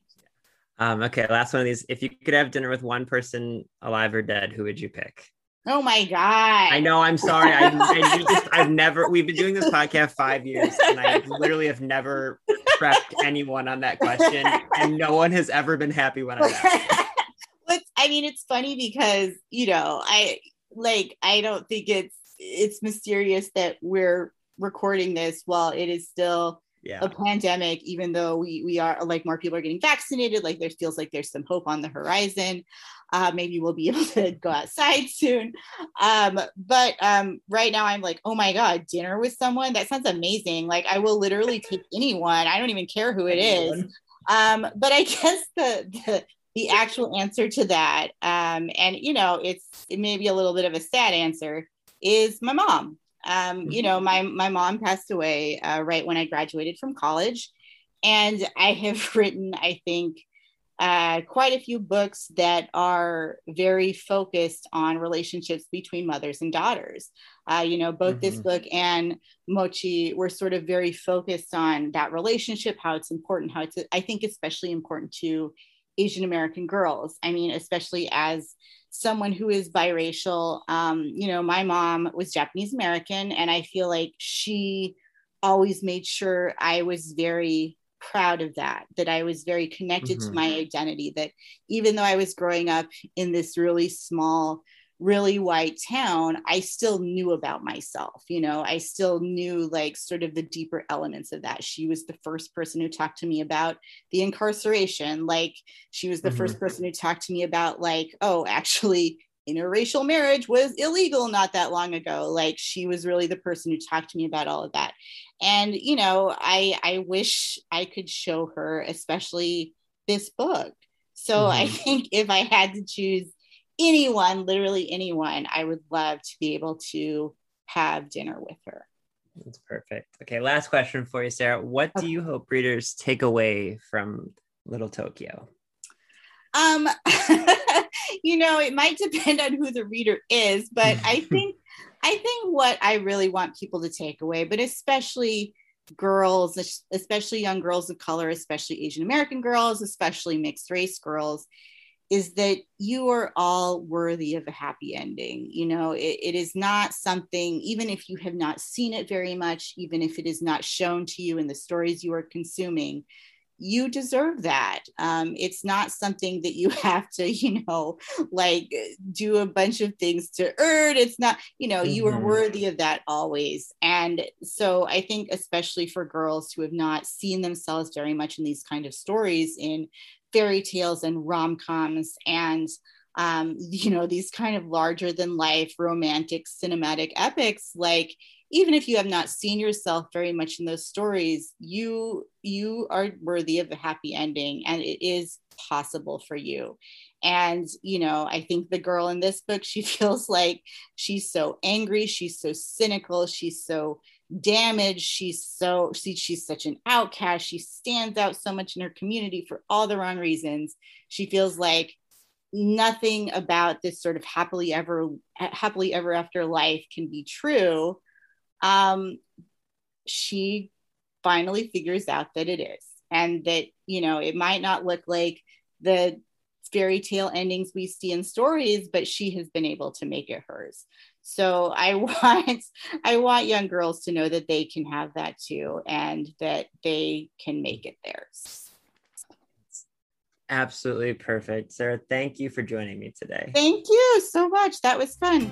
Um, okay, last one of these. If you could have dinner with one person, alive or dead, who would you pick? Oh my god! I know. I'm sorry. I, [laughs] I just, I've never. We've been doing this podcast five years, and I literally have never prepped anyone on that question, and no one has ever been happy when I asked. [laughs] I mean, it's funny because you know, I like. I don't think it's it's mysterious that we're recording this while it is still yeah. a pandemic, even though we we are like more people are getting vaccinated, like there feels like there's some hope on the horizon. Uh, maybe we'll be [laughs] able to go outside soon. Um, but um, right now, I'm like, oh my god, dinner with someone that sounds amazing. Like I will literally take [laughs] anyone. I don't even care who it is. Um, but I [laughs] guess the, the the actual answer to that, um, and you know, it's it may be a little bit of a sad answer, is my mom. Um, you mm-hmm. know, my my mom passed away uh, right when I graduated from college, and I have written, I think, uh, quite a few books that are very focused on relationships between mothers and daughters. Uh, you know, both mm-hmm. this book and Mochi were sort of very focused on that relationship, how it's important, how it's, I think, especially important to Asian American girls. I mean, especially as someone who is biracial. Um, you know, my mom was Japanese American, and I feel like she always made sure I was very proud of that, that I was very connected mm-hmm. to my identity, that even though I was growing up in this really small, really white town, I still knew about myself. You know, I still knew like sort of the deeper elements of that. She was the first person who talked to me about the incarceration. Like, she was the mm-hmm. first person who talked to me about, like, oh, actually, interracial marriage was illegal not that long ago like she was really the person who talked to me about all of that and you know i i wish i could show her especially this book so mm-hmm. i [laughs] think if i had to choose anyone literally anyone i would love to be able to have dinner with her That's perfect. Okay, last question for you, Sarah. What do you hope readers take away from Little Tokyo? Um, [laughs] you know, it might [laughs] depend on who the reader is, but I [laughs] think I think what I really want people to take away, but especially girls, especially young girls of color, especially Asian American girls, especially mixed race girls, is that you are all worthy of a happy ending. You know, it, it is not something, even if you have not seen it very much, even if it is not shown to you in the stories you are consuming, you deserve that. Um, it's not something that you [laughs] have to, you know, like do a bunch of things to earn. It's not, you know, mm-hmm. you are mm-hmm. worthy of that always. And so I think, especially for girls who have not seen themselves very much in these kind of stories in fairy tales and rom coms and um, [laughs] you know, these kind of larger than life romantic cinematic epics, like even if you have not seen yourself very much in those stories you you are worthy of a happy ending and it is possible for you. And you know i think the girl in this book [laughs] she feels like she's so angry she's so cynical she's so damaged she's so she, she's such an outcast she stands out so much in her community for all the wrong reasons. She feels like nothing about this sort of happily ever happily ever after life can be true um, she finally figures out that it is and that you know it might not look like the fairy tale endings we see in stories but she has been able to make it hers. So i [laughs] want i want young girls to know that they can have that too and that they can make it theirs. Absolutely perfect. Sarah thank you for joining me today. Thank you so much. That was fun